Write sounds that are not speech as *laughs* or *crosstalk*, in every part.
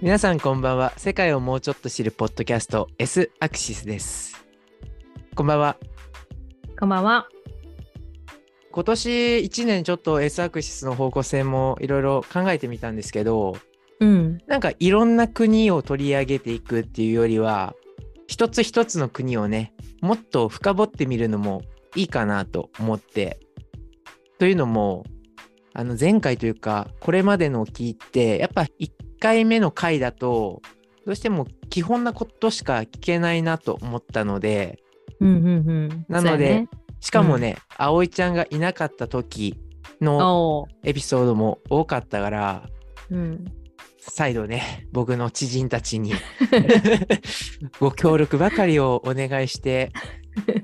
皆さんこんばんは世界をもうちょっと知るポッドキャスト S アクシスですこんばんはこんばんは。今年1年ちょっと S アクシスの方向性もいろいろ考えてみたんですけどうん。なんかいろんな国を取り上げていくっていうよりは一つ一つの国をねもっと深掘ってみるのもいいかなと思ってというのもあの前回というかこれまでのを聞いてやっぱ1回目の回だとどうしても基本なことしか聞けないなと思ったのでうんうんうん。なのでねしかもね、葵ちゃんがいなかった時のエピソードも多かったからうん。再度ね僕の知人たちにご協力ばかりをお願いして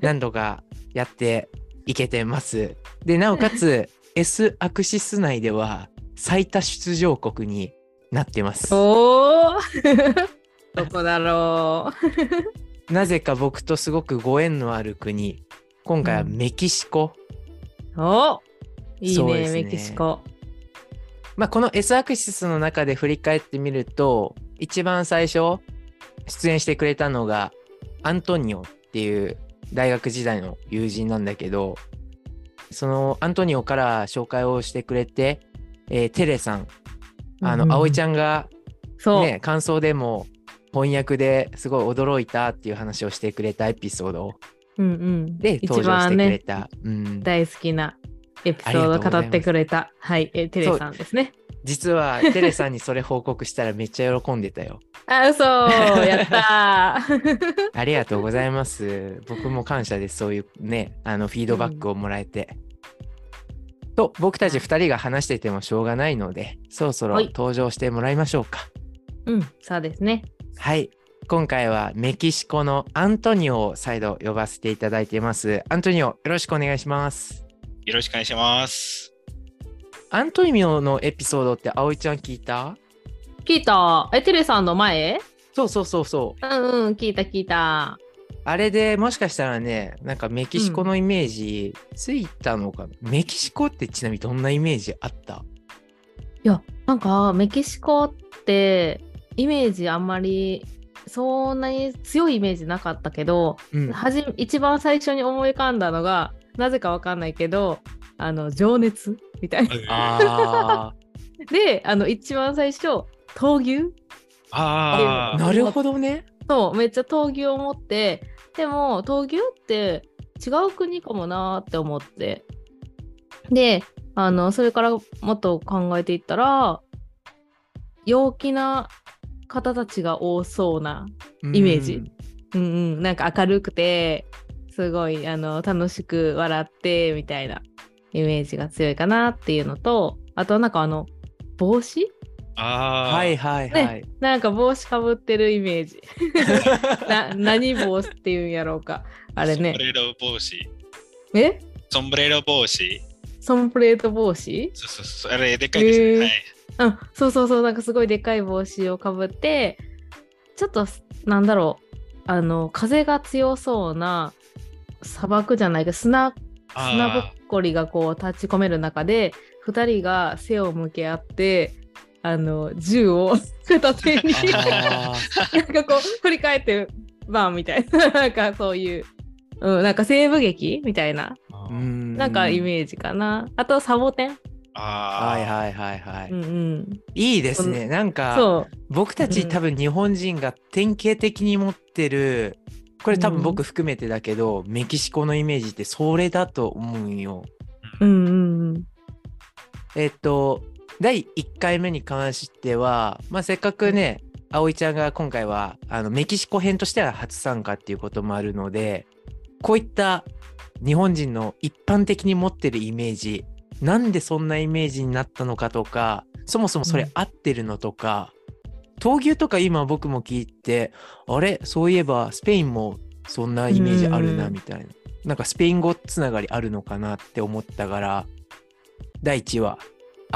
何度かやっていけてます。でなおかつ S アクシス内では最多出場国になってます。おお。*laughs* どこだろ *laughs* なぜか僕とすごくご縁のある国今回はメキシコ。う。おいいねねメキシコ。まあ、この S アクシスの中で振り返ってみると一番最初出演してくれたのがアントニオっていう大学時代の友人なんだけどそのアントニオから紹介をしてくれて、えーテレさんあの、うんうん葵ちゃんがそう。ね感想でも翻訳ですごい驚いたっていう話をしてくれたエピソードうんうん。で一登場してくれ番ねた、うん、大好きなエピソードを語ってくれたはいえテレさんですね。実はテレさんにそれ報告したらめっちゃ喜んでたよ。*laughs* あ嘘やったー。*laughs* ありがとうございます。僕も感謝です。そういうね、あのフィードバックをもらえて。と、僕たち2人が話しててもしょうがないので、そろそろはい登場してもらいましょうか。うんそうですね。はい。今回はメキシコのアントニオを再度呼ばせていただいています。アントニオ、よろしくお願いします。よろしくお願いします。アントニオのエピソードって葵ちゃん聞いた？聞いた。えテレさんの前？そうそうそうそう。うんうん聞いた聞いた。あれでもしかしたらね、なんかメキシコのイメージついたのかな、メキシコってちなみにどんなイメージあった？いやなんかメキシコってイメージあんまりそんなに強いイメージなかったけど、うん。はじ一番最初に思い浮かんだのがなぜかわかんないけどあの情熱みたいな。あ *laughs* であの一番最初闘牛ああ、なるほどね。そうめっちゃ闘牛を持ってでも闘牛って違う国かもなーって思って。であのそれからもっと考えていったら陽気な方たちが多そうなイメージ。うんうん、なんか明るくてすごいあの楽しく笑ってみたいなイメージが強いかなっていうのとあとなんかあの帽子あー。はいはいはい。なんか帽子かぶってるイメージ *laughs* な何帽子っていうんやろうかあれねソンブレロ帽子。え？ソンブレロ帽子？ソンプレート帽子？そうそうそう。あれ、でかいですね。へーはい。うんそうそうそうなんかすごいでかい帽子をかぶってちょっとなんだろうあの風が強そうな砂漠じゃないけど砂砂ぼっあこりがこう立ち込める中で2人が背を向け合ってあの銃を片手に。あなんかこう振り返ってバンみたいな。なんかそういう、うん、なんか西部劇みたいな。なんかイメージかな。あとサボテン。あー。はいはいはい。はい。うんうん。いいですね。なんかそ僕たちうん。多分日本人が典型的に持ってるこれ多分僕含めてだけど、メキシコのイメージってそれだと思うんよ。ううんうんうん。えっと第1回目に関しては、まあ、せっかくね葵ちゃんが今回はあのメキシコ編としては初参加っていうこともあるのでこういった日本人の一般的に持ってるイメージなんでそんなイメージになったのかとかそもそもそれうん。合ってるのとか、闘牛とか今僕も聞いてあれ？そういえばスペインもそんなイメージあるなうん。みたいな、なんかスペイン語つながりあるのかなって思ったから第1話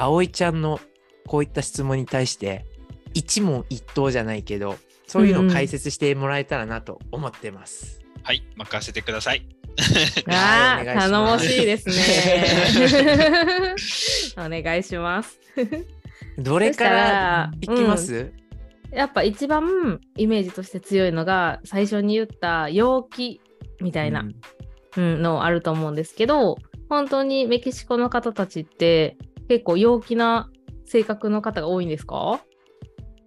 葵ちゃんのこういった質問に対して一問一答じゃないけどそういうのを解説してもらえたらなと思ってます。はい、任せてください。あ頼もしいですね。*laughs* お願いします。どれからいきます、やっぱ一番イメージとして強いのが最初に言った陽気みたいな、うん、のあると思うんですけど本当にメキシコの方たちって結構陽気な性格の方が多いんですか？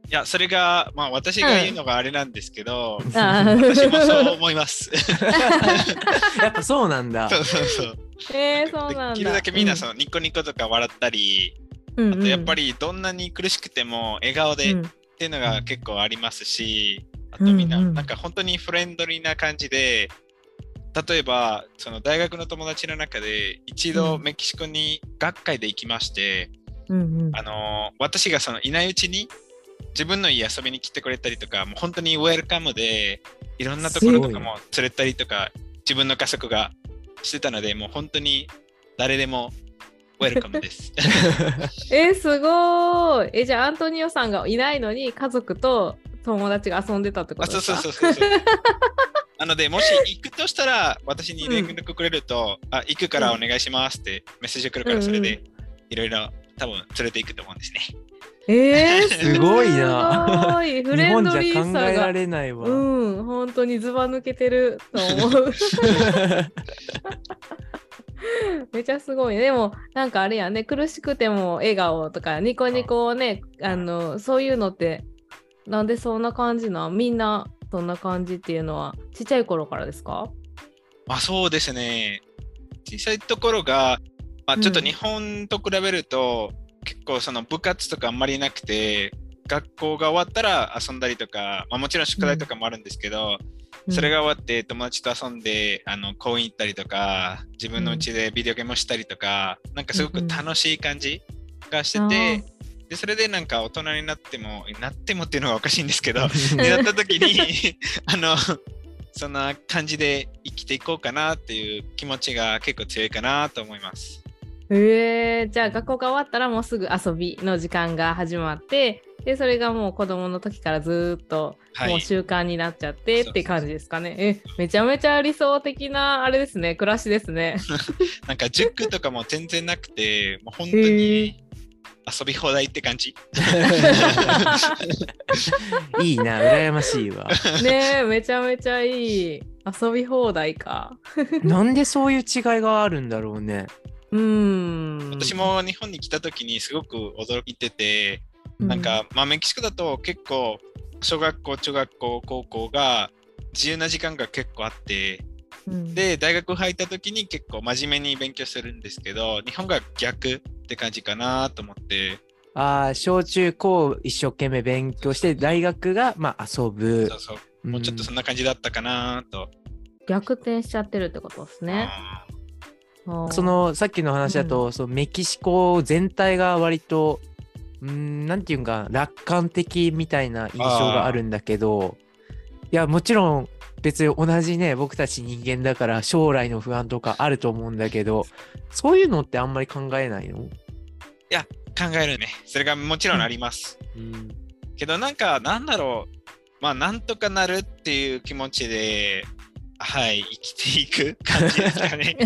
いや、それが、まあ私が言うのがあれなんですけど、あー私もそう思います。*laughs* やっぱそうなんだ。そうそうそう。えー、そうなんだ。できるだけみんなそのニコニコとか笑ったり、うん、あとやっぱり、りどんなに苦しくても笑顔でっうんていうのが結構ありますし、あとみんなうんうんなんか本当にフレンドリーな感じで、例えばその大学の友達の中で一度うんメキシコに学会で行きまして、うんうんあのー私がそのいないうちに自分の家遊びに来てくれたりとか、もう本当にウェルカムで、いろんなところとかも連れたりとか、自分の家族がしてたので、もう本当に誰でもウェルカムです。*laughs* えー、すごい。え、じゃあアントニオさんがいないのに家族と友達が遊んでたってこあとですか？そうそうそうそうそう。*laughs* なので、もし *laughs* 行くとしたら、私に連絡くれると、あ、行くからお願いしますってメッセージ来るから、それうんでいろいろ多分連れて行くと思うんですね。えー、*laughs* すごいなすごい。フ *laughs* 日レン本じゃ考ドリーさえらが。れないわ。うん、本当にズバ抜けてると思う。めちゃすごいね。でも、なんかあれやね、苦しくても笑顔とか、ニコニコをね、あの、そういうのって、なんでそんな感じなみんなそんな感じっていうのは、ちっちゃい頃からですか？まあそうですね。小さいところが、まあ、ちょっと日本と比べると、結構その部活とかあんまりなくて、学校が終わったら遊んだりとか、まあ、もちろん宿題とかもあるんですけど、それが終わって友達と遊んであの公園行ったりとか、自分の家でビデオゲームをしたりとか、なんかすごく楽しい感じがしてて、でそれでなんか大人になっても、なってもっていうのがおかしいんですけど、になった時に *laughs* あのそんな感じで生きていこうかなっていう気持ちが結構強いかなと思います。へえじゃあ学校が終わったらもうすぐ遊びの時間が始まってでそれがもう子供の時からずーっとはいもう習慣になっちゃってって感じですかね。えめちゃめちゃ理想的なあれですね暮らしですね。*laughs* なんか塾とかも全然なくて、もう本当へに遊び放題って感じ。*laughs* いいな、羨ましいわ。ねえめちゃめちゃいい遊び放題か。なんでそういう違いがあるんだろうね。うーん。私も日本に来た時にすごく驚いてて、なんか、まあ、メキシコだと結構小学校、中学校、高校が自由な時間が結構あって、うん、で、大学入った時に結構真面目に勉強するんですけど、日本が逆って感じかなと思って、ああ、小中高一生懸命勉強して、大学がまあ遊ぶ。そう。そう、もうちょっとそんな感じだったかなと。逆転しちゃってるってことですね。そのさっきの話だと、そのメキシコ全体が割と、うーん、なんていうんか、楽観的みたいな印象があるんだけど、いや、もちろん別に同じね、僕たち人間だから将来の不安とかあると思うんだけど、そういうのってあんまり考えないの？ー考えるね。それがもちろんあります。うん。けどなんかなんだろうまあなんとかなるっていう気持ちではい生きていく感じですかね。*laughs*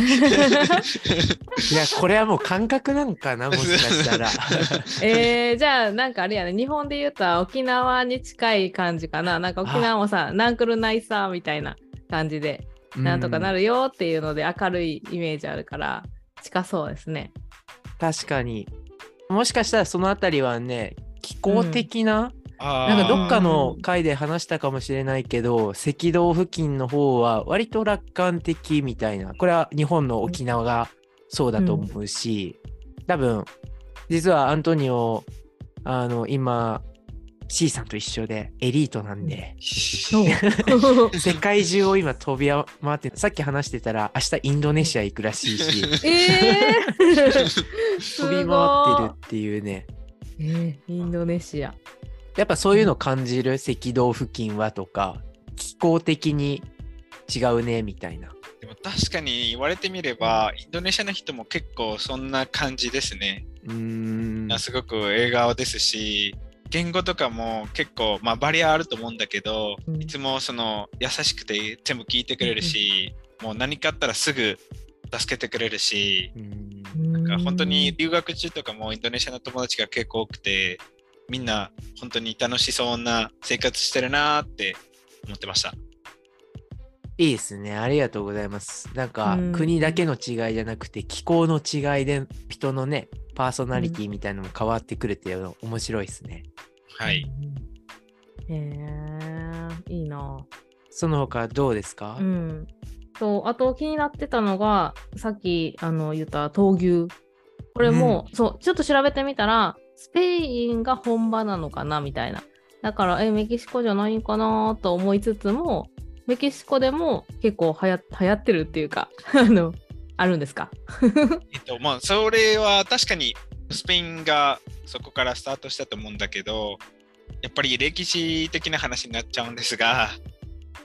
いや、これはもう感覚なんかな、もしかしたら。*laughs* えー、じゃあなんかあれやね日本で言うと沖縄に近い感じかななんか沖縄もさナンクルナイサーみたいな感じでなんとかなる。るよっていうので明るいイメージあるから近そうですね。確かに。もしかしたらそのあたりはね、気候的な、あなんかどーっかの回で話したかもしれないけど、赤道付近の方は割と楽観的みたいな。これは日本の沖縄がそうだと思うし、多分、実はアントニオ、あの、今、C さんと一緒でエリートなんで、*laughs* 世界中を今飛び回って、さっき話してたら明日インドネシア行くらしいし、*laughs* えー、飛び回ってるっていうね。えーインドネシア。やっぱそういうの感じる赤道付近はとか気候的に違うねみたいな。でも確かに言われてみればインドネシアの人も結構そんな感じですね。うーん。すごく笑顔ですし言語とかも結構まあバリアあると思うんだけど、うんいつもその優しくて全部聞いてくれるし、もう何かあったらすぐ助けてくれるしうーんなんか本当に留学中とかもインドネシアの友達が結構多くてみんな本当に楽しそうな生活してるなって思ってました。いいですね。ありがとうございます。なんかうん国だけの違いじゃなくて気候の違いで人のね、パーソナリティみたいなのも変わってくるっていうの面白いですね。はい。へえいいな。その他どうですか、うん。そう、あと気になってたのが、さっきあの言った闘牛。これも、そう、ちょっと調べてみたら、スペインが本場なのかなみたいな。だから、え、メキシコじゃないんかなと思いつつも、メキシコでも結構はや流行ってるっていうか、*laughs* あの、あるんですか？*laughs* えっと、まあ、それは確かにスペインがそこからスタートしたと思うんだけど、やっぱり歴史的な話になっちゃうんですが、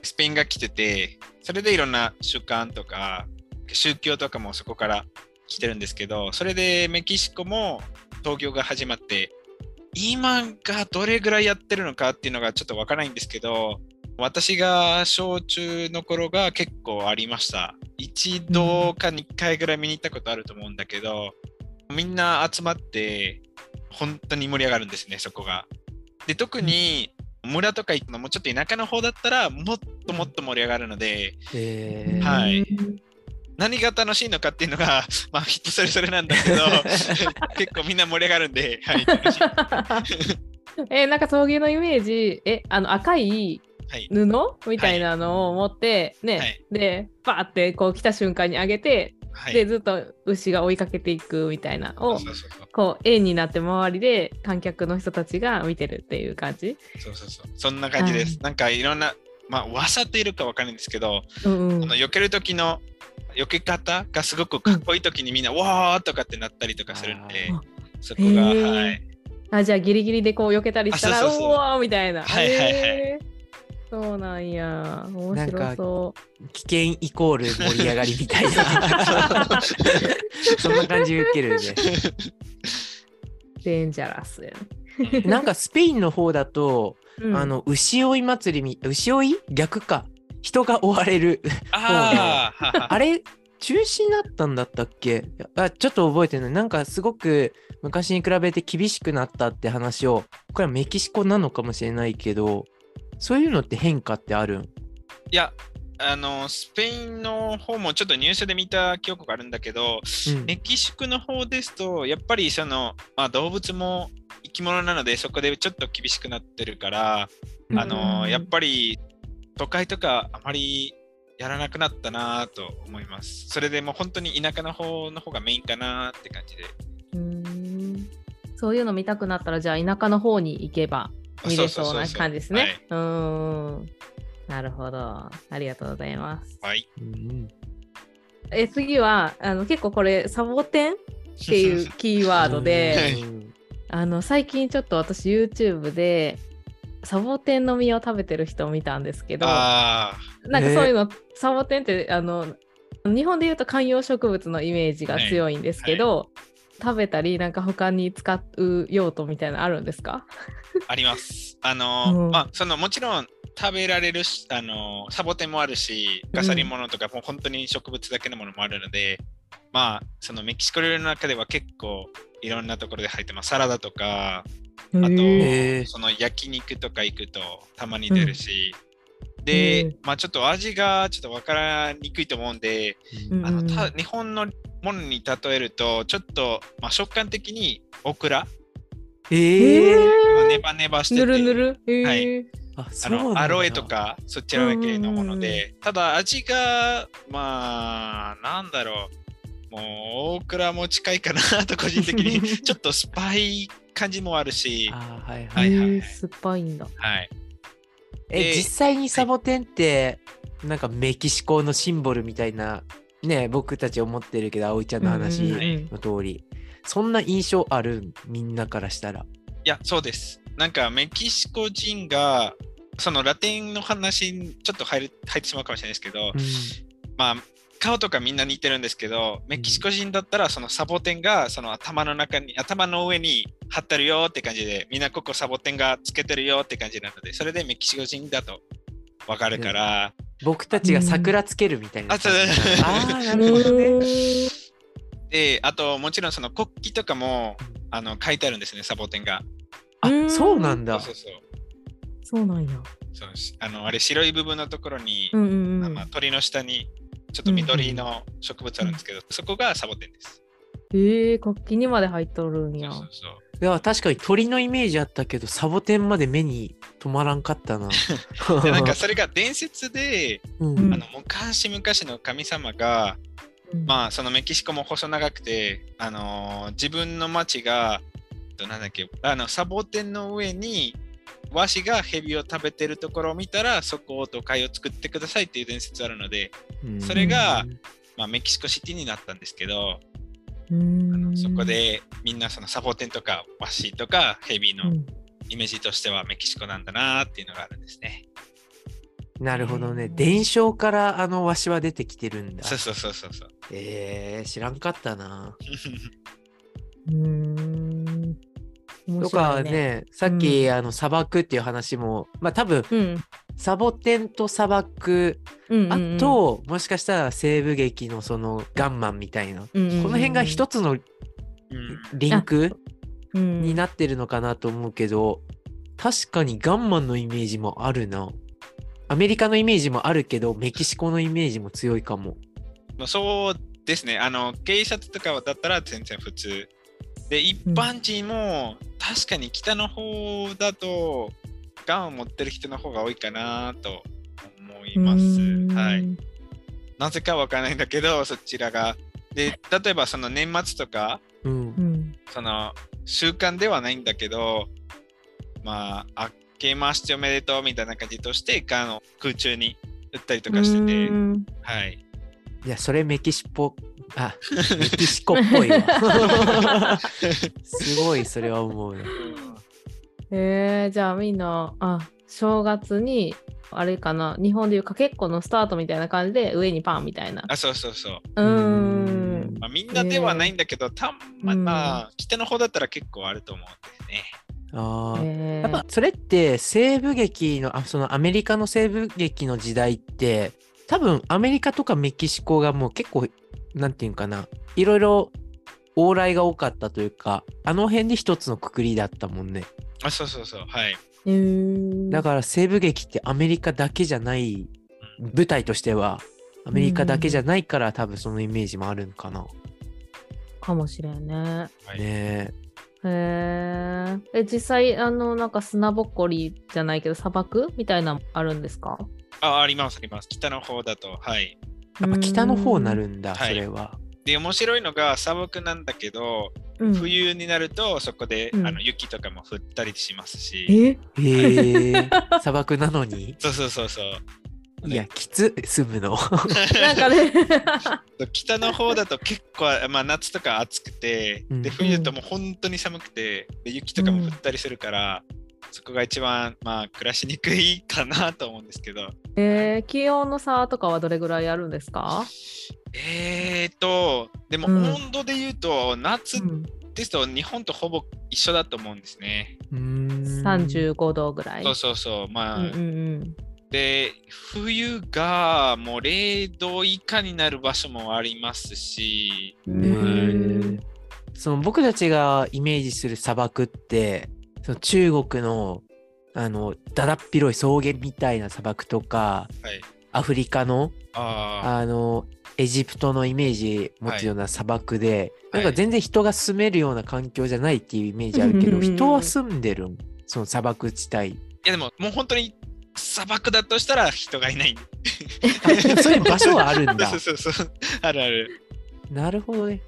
スペインが来てて、それでいろんな習慣とか、宗教とかもそこから来てるんですけど、それでメキシコも闘牛が始まって、今がどれぐらいやってるのかっていうのがちょっとわからないんですけど、私が小中の頃が結構ありました。一度か2回ぐらい見に行ったことあると思うんだけど、みんな集まって本当に盛り上がるんですね、そこが。で、特に村とか行くのもちょっと田舎の方だったらもっともっと盛り上がるので、えーはい何が楽しいのかっていうのが、*laughs* まあ人それぞれなんだけど、*laughs* 結構みんな盛り上がるんで、はい。*laughs* え、なんか闘牛のイメージ、え、あの赤い。布？みたいなのを持って、ね、はい。で、バーってこう来た瞬間に上げて、はい、でずっと牛が追いかけていくみたいなをこう円になって周りで観客の人たちが見てるっていう感じ。そうそうそう。そんな感じです。なんかいろんな、まあ、技っているかわかんないんですけど、うんうんあの避ける時の避け方がすごくかっこいい時にみんな、わーとかってなったりとかするんでそこが、はい。あじゃあギリギリでこう避けたりしたらうわーみたいな。はいはいはいそうなんや。面白そ危険イコール盛り上がりみたいな。そんな感じ受けるね。う。デンジャラスや。ね。なんかスペインの方だと、うん。あの牛追い祭りみ牛追い？逆か。人が追われる。ああれ中止になったんだったっけ？あちょっと覚えてない。なんかすごく昔に比べて厳しくなったって話を。これはメキシコなのかもしれないけどそういうのって変化ってあるん？いや、あの、スペインの方もちょっとニュースで見た記憶があるんだけど、うんメキシコの方ですと、やっぱりその、まあ、動物も生き物なので、そこでちょっと厳しくなってるから、あの、うんやっぱり都会とかあまりやらなくなったなと思います。それでもう本当に田舎の方の方がメインかなって感じで。うーんそういうの見たくなったらじゃあ田舎の方に行けば見れそうな感じですね。うーん。なるほど。ありがとうございます。はい。うんえ次はあの結構これサボテンっていうキーワードで、うんあの最近ちょっと私 YouTube でサボテンの実を食べてる人を見たんですけど、あなんかそういうの、サボテンってあの日本で言うと観葉植物のイメージが強いんですけど、食べたりなんか他に使う用途みたいなのあるんですか？あ、あります。あの、うん。まあ、そのもちろん食べられるし、あの、サボテンもあるし、飾り物とか、もう本当に植物だけのものもあるので、まあ、そのメキシコ料理の中では結構いろんなところで入ってます。サラダとか、あと、その焼肉とか行くとたまに出るし、で、うんまあちょっと味がちょっとわからにくいと思うんで、うん。あのた日本のものに例えると、ちょっと、まあ、食感的にオクラ、ええー、ネバネバしてて、ぬるぬる。はい。あのアロエとかそちら系のもので、ただ味が、まあ、なんだろう、もうオクラも近いかなと個人的に、*laughs* ちょっと酸っぱい感じもあるし、あはいははい。いはいはい。へー酸っぱいんだ。はい。えで実際にサボテンってなんかメキシコのシンボルみたいなね僕たち思ってるけど葵ちゃんの話うんうんうんの通り、そんな印象あるんみんなからしたら。いや、そうです。なんかメキシコ人が、そのラテンの話にちょっと入る入ってしまうかもしれないですけど、うんまあ、顔とかみんな似てるんですけど、メキシコ人だったらそのサボテンがその頭の中に、頭の上に貼ってるよって感じで、みんなここサボテンがつけてるよって感じなので、それでメキシコ人だとわかるから、僕たちが桜つけるみたいなあ。そうあーなるほどね。で、あともちろんその国旗とかもあの書いてあるんですね、サボテンが。あそうなんだそうそうそう。そうなんや。そうしあのあれ白い部分のところに、うんうんうんまあ、。鳥の下にちょっと緑の植物あるんですけど、そこがサボテンです。ええー、活気にまで入っとるんや。そうそうそう。いや確かに鳥のイメージあったけどサボテンまで目に止まらんかったな。*laughs* でなんかそれが伝説で、うん。うん。あの昔々の神様が、うん。まあそのメキシコも細長くて、あのー自分の町が、えっとなんだっけ、あのサボテンの上にワシがヘビを食べてるところを見たらそこを都会を作ってくださいっていう伝説あるので、うん。それがまあ、メキシコシティになったんですけど、うーんそこ、でみんなそのサボテンとかワシとかヘビのうんイメージとしてはメキシコなんだなっていうのがあるんですね。なるほどねうん伝承からあのわしは出てきてるんだそうそうそうそうそう。えー、知らんかったな *laughs* うーん。面とかねさっき、うんあの砂漠っていう話もまあ多分うん。サボテンと砂漠うんうんうんあ、と、もしかしたら西部劇のそのガンマンみたいな、うんうんうんこの辺が一つのうんリンクうんになってるのかなと思うけど、確かにガンマンのイメージもあるな。アメリカのイメージもあるけど、メキシコのイメージも強いかも。まあそうですね。あの、警察とかだったら全然普通。で、一般人も確かに北の方だと、ガンを持ってる人の方が多いかなと思います。はい。。なぜかわからないんだけど、そちらが。で、例えばその年末とか、うんう。ん。その習慣ではないんだけど、まあ、明けましておめでとうみたいな感じとして、ガンを空中に撃ったりとかしてて、うんはい。いや、それメキシコ、あ、メキシコっぽいわ。*laughs* すごい、それは思うな。えー、じゃあみんな、あ、正月に、あれかな、日本でいうかけっこのスタートみたいな感じで上にパンみたいな。あ、そうそうそう。うーん。まあ、みんなではないんだけど、たまうんまあ、北の方だったら結構あると思うんですね。あーえやっぱそれって西部劇のあそのアメリカの西部劇の時代って多分アメリカとかメキシコがもう結構なんていうんかないろいろ往来が多かったというかあの辺で一つのくくりだったもんねあ、そうそうそう。はい。えー、だから西部劇ってアメリカだけじゃない舞台としてはアメリカだけじゃないから多分そのイメージもあるんかな、かもしれんね。はいへねえ。え、実際、あの、なんか砂ぼっこりじゃないけど、砂漠みたいなのあるんですか？あ、あります、あります。北の方だと。はい。やっぱ北の方になるんだはいそれは、で、面白いのが砂漠なんだけど、うん、冬になるとそこで、うん。あの雪とかも降ったりしますし。え？へえ *laughs* 砂漠なのに？そうそうそうそう。いやきつ住むの。*laughs* なんかね。*laughs* 北の方だと結構、まあ、夏とか暑くて、うん。で冬だともう本当に寒くてで雪とかも降ったりするから、そこが一番、まあ、暮らしにくいかなと思うんですけど。えー、気温の差とかはどれぐらいあるんですか、えーとでもうん。温度で言うと、夏うん、ですと日本とほぼ一緒だと思うんですね。うーん。35度ぐらい。そうそうそうまあ、うんうんうん。で冬がもう0度以下になる場所もありますし。その僕たちがイメージする砂漠ってその中国のあのだだっ広い草原みたいな砂漠とかはい。アフリカのああのエジプトのイメージ持つような砂漠で、はい。なんか全然人が住めるような環境じゃないっていうイメージあるけど、うん。うんうん人は住んでるん？その砂漠地帯。いやでももう本当に砂漠だとしたら人がいない。そういう場所はあるんだ。*laughs* そうそうそう。あるある。なるほどね。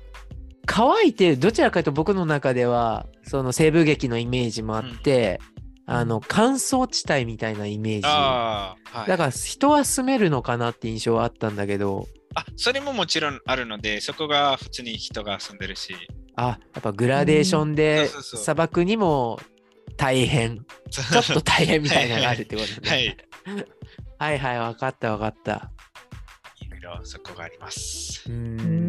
乾いてるどちらかというと僕の中ではその西部劇のイメージもあって、あの乾燥地帯みたいなイメージ。はい、だから人は住めるのかなって印象はあったんだけど、あそれももちろんあるのでそこが普通に人が住んでるし。あ、やっぱグラデーションうん。で砂漠にも大変、ちょっと大変みたいなのがあるってことね。はい。はい。はい、わかったわかった。いろいろそこがあります。うん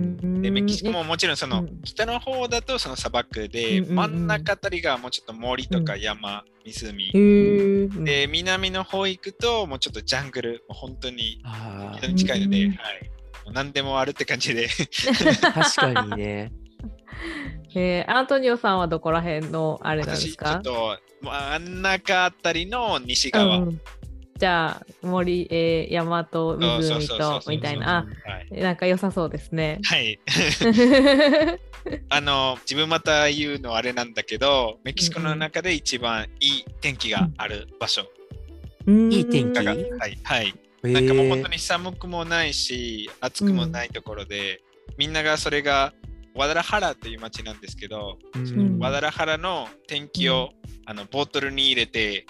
でメキシコももちろんそのうん。北の方だとその砂漠で、真ん中あたりがもうちょっと森とか山、湖、で南の方行くともうちょっとジャングルもう本当にあ人に近いので、うんはい、もう何でもあるって感じで。ー確かにね。*laughs* えーアントニオさんはどこら辺のあれなんです私、ちょかっと真ん中あたりの西側。うんじゃあ森、えー山と湖そうそうそうそうとみたいなはい。あなんか良さそうですね。はい。*laughs* あの、自分また言うのあれなんだけど、メキシコの中で一番いい天気がある場所。いい天気だからうんはい。はい。へなんかもうー本当に寒くもないし、暑くもないところで、みんながそれが、ワダラハラという町なんですけど、うんワダラハラの天気を、あのボトルに入れて、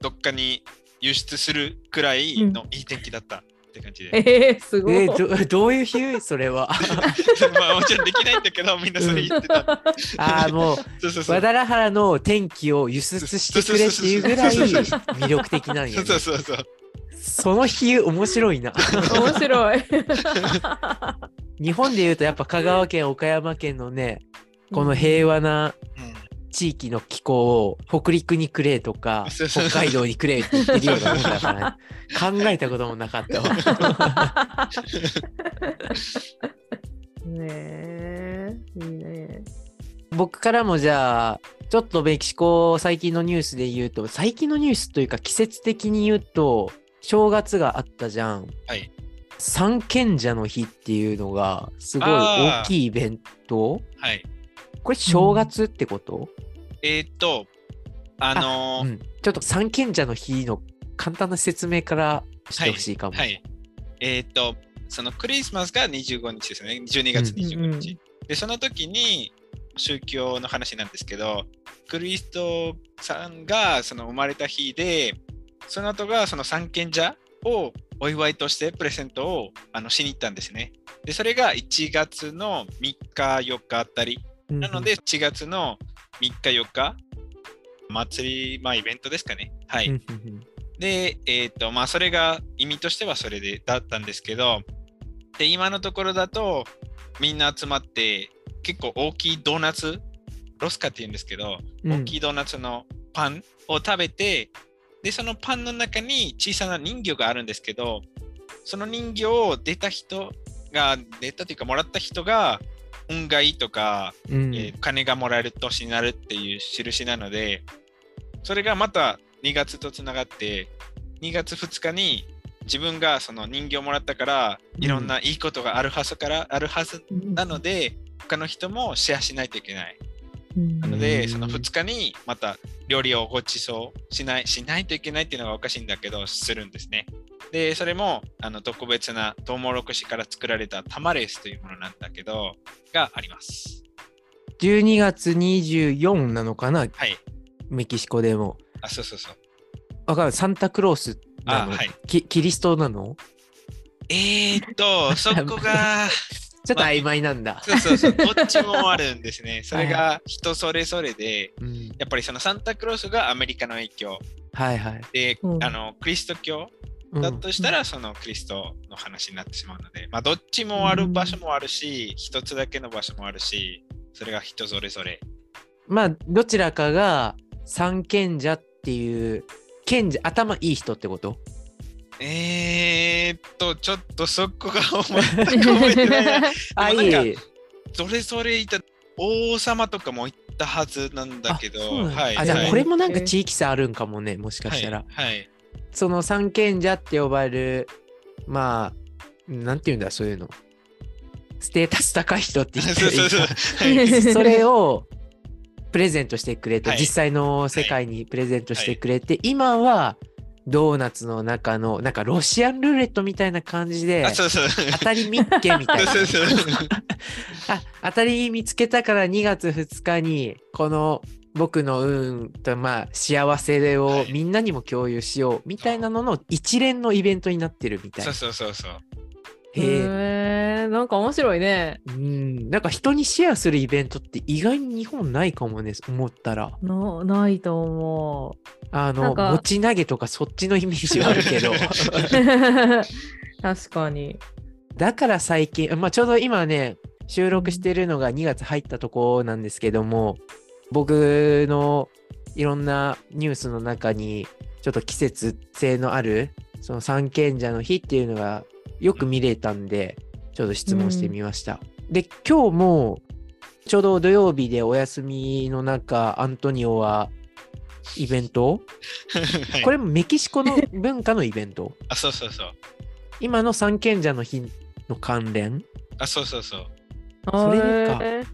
どっかに輸出するくらいのいい天気だったって感じで。えー、すごい。えーど *laughs* どういう比喩？それは *laughs* まあもちろんできないんだけど、みんなそれ言ってた。*laughs* ああもうそうそうそう。和田ラハラの天気を輸出してくれっていうぐらい魅力的なんや、ね、そうそうそうそう。その比喩面白いな面白い。日本でいうとやっぱ香川県岡山県のねこの平和なうん地域の気候を北陸にくれとか北海道にくれって言ってるようなもんだから、ね、考えたこともなかったわ *laughs* ねえ、いいね。僕からもじゃあちょっとメキシコ最近のニュースで言うと最近のニュースというか季節的に言うと正月があったじゃん。はい。三賢者の日っていうのがすごい大きいイベント？はい。これ正月ってこと、えーっと、あのーうん、ちょっと三賢者の日の簡単な説明からしてほしいかも。はい。えーっと、そのクリスマスが25日ですね。12月25日。で、その時に宗教の話なんですけど、クリストさんがその生まれた日で、その後がその三賢者をお祝いとしてプレゼントをあのしに行ったんですね。で、それが1月の3日、4日あたり。うんなので、4月の3日、4日、祭り、まあ、イベントですかね。はい。で、えっ、と、まあ、それが意味としてはそれでだったんですけど、で、今のところだと、みんな集まって、結構大きいドーナツ、ロスカって言うんですけど、うん大きいドーナツのパンを食べて、で、そのパンの中に小さな人魚があるんですけど、その人魚を出た人が、出たというか、もらった人が、運がいいとか、うんえー金がもらえる年になるっていう印なので、それがまた2月とつながって、2月2日に自分がその人形をもらったから、うんいろんないいことがあるはずから、あるはずなので、他の人もシェアしないといけない。なので、うんその2日にまた料理をご馳走しない、しないといけないっていうのがおかしいんだけど、するんですね。で、それもあの特別なトウモロコシから作られたタマレスというものなんだけど、があります。12月24なのかな？はい。メキシコでも。あ、そうそうそう。わかる？サンタクロースなの、あはいキキリストなの？えー、っと、*laughs* そこが、*laughs* ちょっと曖昧なんだ。そうそうそう、どっちもあるんですね。*laughs* それが人それぞれで、うんやっぱりそのサンタクロースがアメリカの影響はいはい。で、うんあのクリスト教うんだとしたら、そのクリストの話になってしまうので、まあ、どっちもある場所もあるし、一つだけの場所もあるし、それが人それぞれ。まあどちらかが三賢者っていう賢者頭いい人ってこと？えー、っと、ちょっとそこが全く覚えてない。*laughs* な。あいい。それぞれいた王様とかもいったはずなんだけど、はい。あじゃあはい。これもなんか地域差あるんかもねもしかしたら、はい、はいその三賢者って呼ばれるまあなんて言うんだそういうのステータス高い人って言ったらいいか *laughs* そうそうそう。はいそれをプレゼントしてくれて、はい実際の世界にプレゼントしてくれて、今はドーナツの中のなんかロシアンルーレットみたいな感じであ、そうそう。当たりみっけみたいな。*laughs* あ当たり見つけたから2月2日にこの僕の運とまあ幸せをはいみんなにも共有しようみたいなのの一連のイベントになってるみたいそうな。そうそうそう。へえなんか面白いね。うんなんか人にシェアするイベントって意外に日本ないかもね思ったらのないと思あの持ち投げとかそっちのイメージはあるけどう。*laughs* 確かに。だから最近まあちょうど今ね収録してるのが2月入ったとこなんですけども僕のいろんなニュースの中にちょっと季節性のあるその三賢者の日っていうのがよく見れたんでちょっと質問してみました。で今日もちょうど土曜日でお休みの中、アントニオはイベント、は *laughs* いこれもメキシコの文化のイベント？あ、そうそうそう。今の三賢者の日の関連？あ、そうそうそう。それでか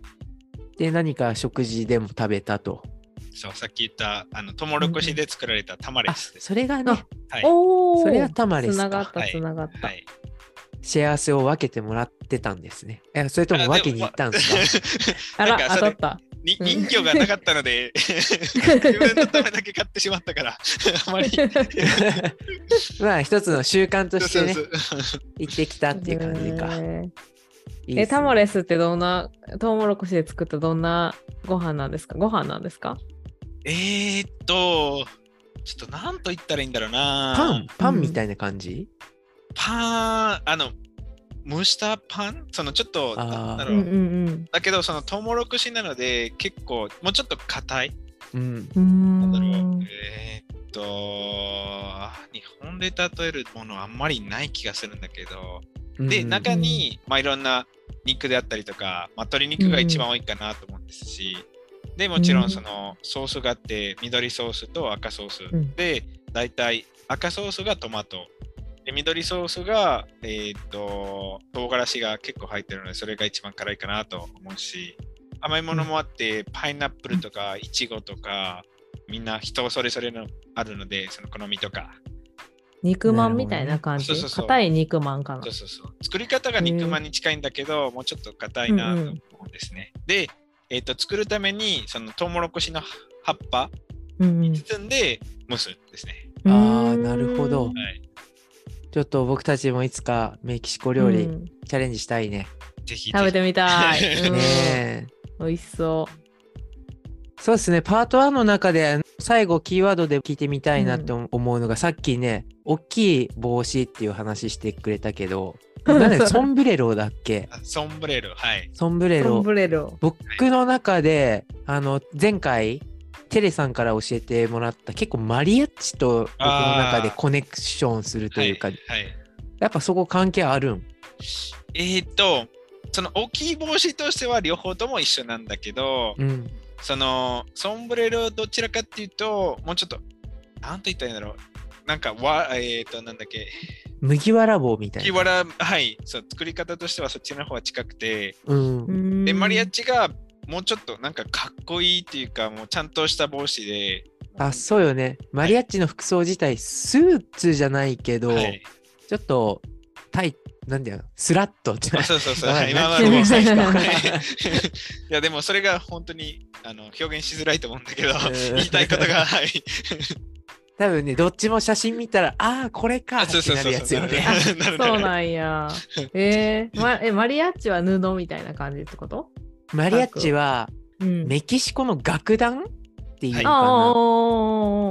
で何か食事でも食べたと。そう、さっき言った、あの、トウモロコシで作られたタマレあスです。それがね、はい。おーそれがタマレスかつながったはいつながった。はい。幸せを分けてもらってたんですね。えそれとも分けに行ったんですか？あら、当たった。にうん人魚がなかったので、*laughs* 自分のためだけ買ってしまったから、*laughs* あまり。*laughs* まあ一つの習慣としてね行ってきたっていう感じか。いいねえ、タマレスってどんな、トウモロコシで作ったどんなご飯なんですか？ご飯なんですか？えーっと、ちょっと何と言ったらいいんだろうな。パンパンみたいな感じ、パン、あの、蒸したパン？そのちょっと、なんだろう。うんうんだけど、そのトウモロコシなので、結構、もうちょっと硬い。うん。うん。なんだろう。んえーっと、日本で例えるものはあんまりない気がするんだけど、で、うん中に、まあ、いろんな肉であったりとか、まあ、鶏肉が一番多いかなと思うんですし、で、もちろんそのソースがあって、緑ソースと赤ソース。うんで、大体赤ソースがトマト。で、緑ソースが、えーっと、唐辛子が結構入ってるので、それが一番辛いかなと思うし、甘いものもあって、パイナップルとか、イチゴとか、みんな人それぞれのあるので、その好みとか。肉まんみたいな感じ？なるほどねい肉まんかな？そう。そうそう。作り方が肉まんに近いんだけど、もうちょっと硬いなと思うんですね。で、えっ、と、作るために、そのトウモロコシの葉っぱうんうん包んで蒸すんですね。あーなるほどうんはい。ちょっと僕たちもいつかメキシコ料理うんチャレンジしたいね。ぜひ食べてみたい。う *laughs* んねえ。*laughs* 美味しそそうですね、パート1の中で最後キーワードで聞いてみたいなって思うのが、さっきね、大きい帽子っていう話してくれたけど、う。*laughs* なんでソンブレロだっけ？あソンブレール、はい。ソンブレロソン。ブレロ。僕の中で、あの、前回、テレさんから教えてもらった結構マリアッチと僕の中でコネクションするというか、はい。はいやっぱそこ関係あるん？えーっと、その大きい帽子としては両方とも一緒なんだけど、うん。そのソンブレロどちらかっていうと、もうちょっと、なんと言ったらいいんだろう。なんか、わ、えーっと、なんだっけ、麦わら帽みたいな。キワラ、はい、そう、作り方としてはそっちの方が近くて、うん。で、マリアッチ。チがもうちょっとなんかかっこいいっていうか、もうちゃんとした帽子で、あ、そうよね。マリアッチの服装自体、スーツじゃないけど、はい、ちょっとタイ、なんだよ、スラッとって。あそうそうそう、い、今までも最初はい *laughs* いや、でもそれが本当にあの表現しづらいと思うんだけど、うん言いたいことが、はい。多分ね、どっちも写真見たら、ああ、これかってなるやつよね。あそうそうそうそうなんや。*laughs* えーま、え、マリアッチは布みたいな感じってこと？マリアッチはうん。メキシコの楽団っていうのかな。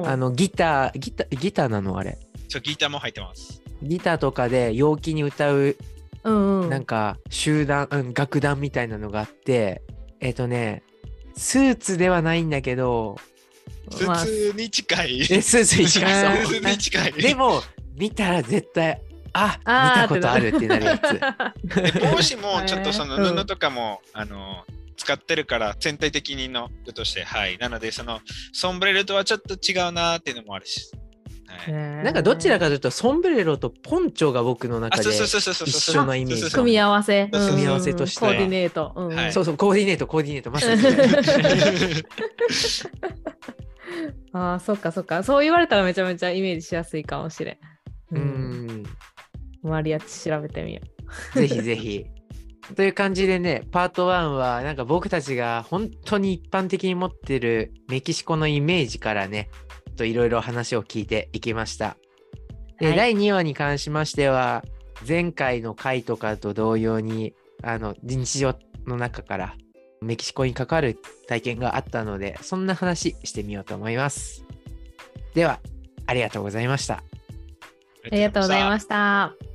ああのギター、ギター、ギターなのあれ。そうギターも入ってます。ギターとかで陽気に歌ううんうん。なんか集団、うん、楽団みたいなのがあって、えっ、とね、スーツではないんだけど、普まあ通に近い。えスーツに近い普通に近い。でも、見たら絶対、あ見あーたことあるってなるやつ。で帽子もちょっとその *laughs* 布とかも、あの使ってるから全体的にの服としてはいなのでそのソンブレルとはちょっと違うなーっていうのもあるし、はい、なんかどちらかというと、ソンブレロとポンチョが僕のあ中で、一緒のイメージ組み合わせ。組み合わせとしてコーディネート。うんそうそう、コーディネート、コーディネート、まさに。*laughs* ああ、そっかそっか。そう言われたらめちゃめちゃイメージしやすいかもしれん。う。ん。マリアッチ調べてみよぜひぜひ。という感じでね、パート1は、なんか僕たちが本当に一般的に持ってるメキシコのイメージからね、っといろいろ話を聞いていきました。で、はい第2話に関しましては、前回の回とかと同様に、あの、日常の中からメキシコに関わる体験があったので、そんな話してみようと思います。では、ありがとうございました。う。ありがとうございましした。